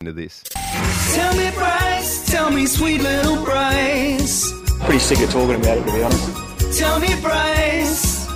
Into this. Tell me, Bryce, tell me, sweet little Bryce. Pretty sick of talking about it, to be honest. Tell me, Bryce.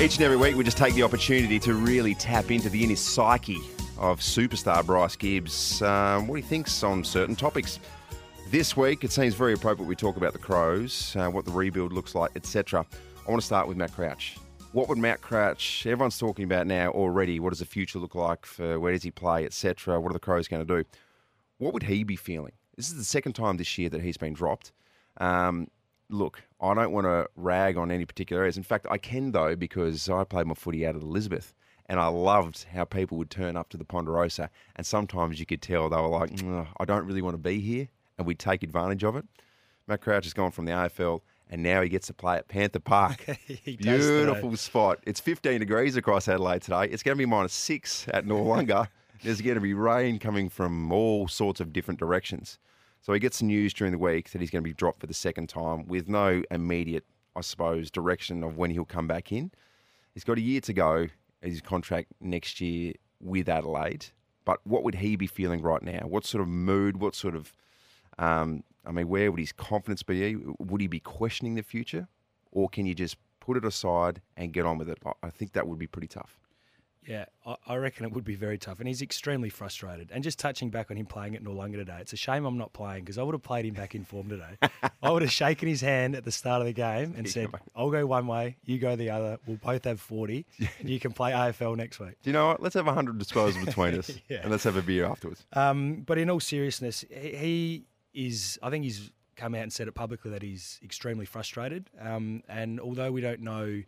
Each and every week, we just take the opportunity to really tap into the inner psyche of superstar Bryce Gibbs. Um, what he thinks on certain topics. This week, it seems very appropriate we talk about the Crows, uh, what the rebuild looks like, etc. I want to start with Matt Crouch. What would Matt Crouch? Everyone's talking about now already. What does the future look like for where does he play, etc. What are the Crows going to do? What would he be feeling? This is the second time this year that he's been dropped. Um, look, I don't want to rag on any particular areas. In fact, I can though because I played my footy out at Elizabeth, and I loved how people would turn up to the Ponderosa, and sometimes you could tell they were like, "Mm, "I don't really want to be here," and we'd take advantage of it. Matt Crouch has gone from the AFL, and now he gets to play at Panther Park. He does today. Beautiful spot. It's 15 degrees across Adelaide today. It's going to be minus six at Noarlunga. There's going to be rain coming from all sorts of different directions. So he gets news during the week that he's going to be dropped for the second time with no immediate, I suppose, direction of when he'll come back in. He's got a year to go his contract next year with Adelaide. But what would he be feeling right now? What sort of mood? What sort of, um, I mean, where would his confidence be? Would he be questioning the future? Or can you just put it aside and get on with it? I- think that would be pretty tough. Yeah, I, reckon it would be very tough, and he's extremely frustrated. And just touching back on him playing at Noarlunga today, it's a shame I'm not playing because I would have played him back in form today. I would have shaken his hand at the start of the game and said, "I'll go one way, you go the other. We'll both have 40, you can play AFL next week." Do you know what? Let's have 100 disposals between us Yeah. and let's have a beer afterwards. Um, but in all seriousness, he, he is. I think he's come out and said it publicly that he's extremely frustrated. Um, and although we don't know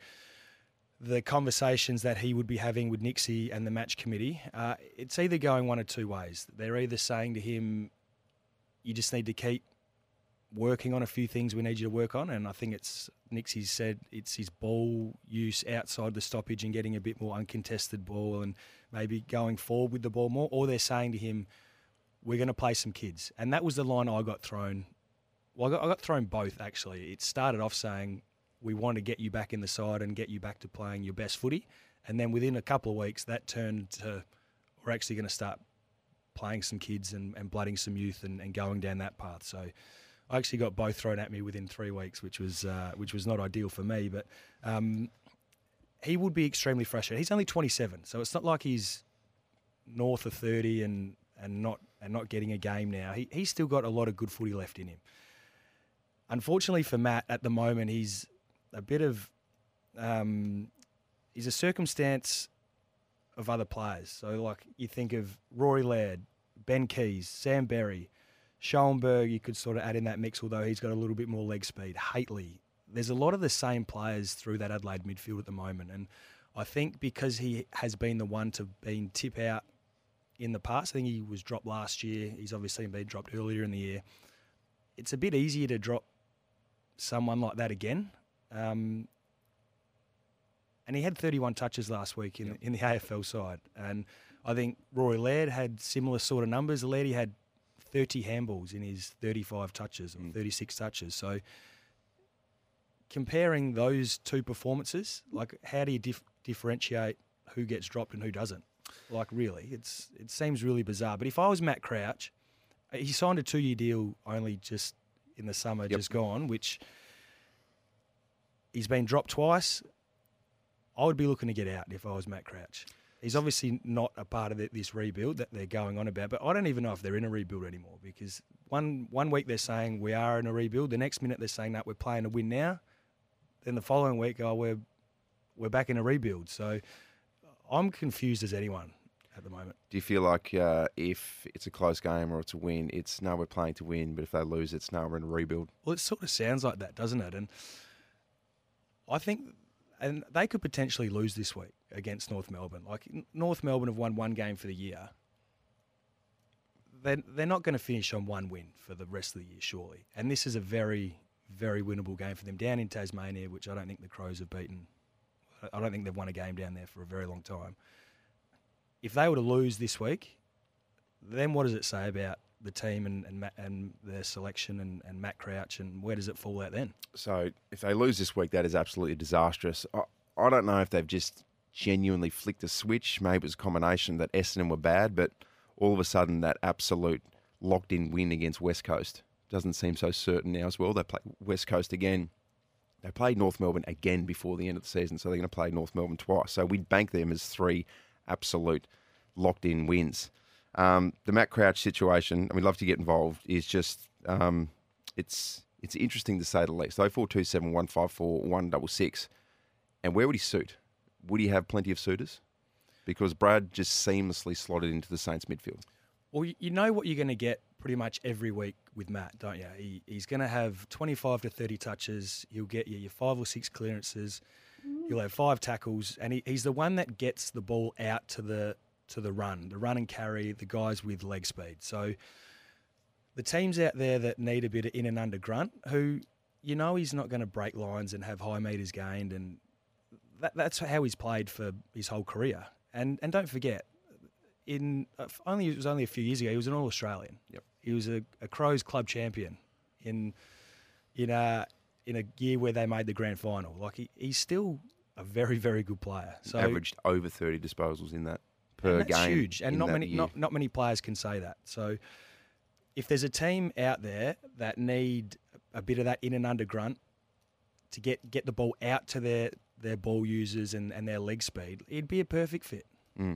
the conversations that he would be having with Nicksy and the match committee, uh, it's either going one or two ways. They're either saying to him, "You just need to keep working on a few things we need you to work on," and I think it's Nicksy's said it's his ball use outside the stoppage and getting a bit more uncontested ball and maybe going forward with the ball more, or they're saying to him, "We're going to play some kids," and that was the line I got thrown. Well, I got, I got thrown both actually. It started off saying we want to get you back in the side and get you back to playing your best footy. And then within a couple of weeks, that turned to we're actually going to start playing some kids and, and blooding some youth and, and going down that path. So I actually got both thrown at me within three weeks, which was uh, which was not ideal for me. But um, he would be extremely frustrated. He's only 27, so it's not like he's north of 30 and and not and not getting a game now. He he's still got a lot of good footy left in him. Unfortunately for Matt, at the moment, he's a bit of um, he's a circumstance of other players. So like you think of Rory Laird, Ben Keays, Sam Berry, Schoenberg. You could sort of add in that mix, although he's got a little bit more leg speed. Haitley. There's a lot of the same players through that Adelaide midfield at the moment, and I think because he has been the one to been tip out in the past. I think he was dropped last year. He's obviously been dropped earlier in the year. It's a bit easier to drop someone like that again. Um, and he had 31 touches last week in, in the AFL side. And I think Rory Laird had similar sort of numbers. Laird had 30 handballs in his 35 touches or 36 touches. So comparing those two performances, like how do you dif- differentiate who gets dropped and who doesn't? Like really, it's it seems really bizarre. But if I was Matt Crouch, uh, he signed a two-year deal only just in the summer, just gone, which he's been dropped twice. I would be looking to get out if I was Matt Crouch. He's obviously not a part of this rebuild that they're going on about, but I don't even know if they're in a rebuild anymore because one one week they're saying we are in a rebuild, the next minute they're saying that we're playing to win now, then the following week oh we're we're back in a rebuild. So I'm confused as anyone at the moment. Do you feel like uh, if it's a close game or it's a win, it's no, we're playing to win, but if they lose, it's no, we're in rebuild? Well, it sort of sounds like that, doesn't it? And I think, and they could potentially lose this week against North Melbourne. Like North Melbourne have won one game for the year. they're, they're not going to finish on one win for the rest of the year, surely. And this is a very, very winnable game for them down in Tasmania, which I don't think the Crows have beaten. I don't think they've won a game down there for a very long time. If they were to lose this week, then what does it say about the team and and, and their selection and, and Matt Crouch and where does it fall out then? So if they lose this week, that is absolutely disastrous. I, I don't know if they've just genuinely flicked a switch. Maybe it was a combination that Essendon were bad, but all of a sudden that absolute locked in win against West Coast doesn't seem so certain now as well. They play West Coast again. They played North Melbourne again before the end of the season, so they're going to play North Melbourne twice. So we'd bank them as three absolute locked in wins. Um, the Matt Crouch situation, and we'd love to get involved, is just um, it's it's interesting to say the least. Oh four two seven one five four one double six, and where would he suit? Would he have plenty of suitors? Because Brad just seamlessly slotted into the Saints midfield. Well, you know what you're going to get pretty much every week with Matt, don't you? He, he's going to have 25 to 30 touches. He'll get you your five or six clearances. He'll have five tackles, and he, he's the one that gets the ball out to the to the run, the run and carry, the guys with leg speed. So the teams out there that need a bit of in and under grunt, who you know he's not going to break lines and have high meters gained, and that, that's how he's played for his whole career. And and don't forget, in uh, only it was only a few years ago, he was an All Australian. Yep. He was a, a Crows club champion in in a in a year where they made the grand final. Like he, he's still a very very good player. So Averaged over thirty disposals in that per and that's game. huge, and not many year. not, not many players can say that. So if there's a team out there that need a bit of that in and under grunt to get get the ball out to their their ball users and, and their leg speed, it'd be a perfect fit. Mm.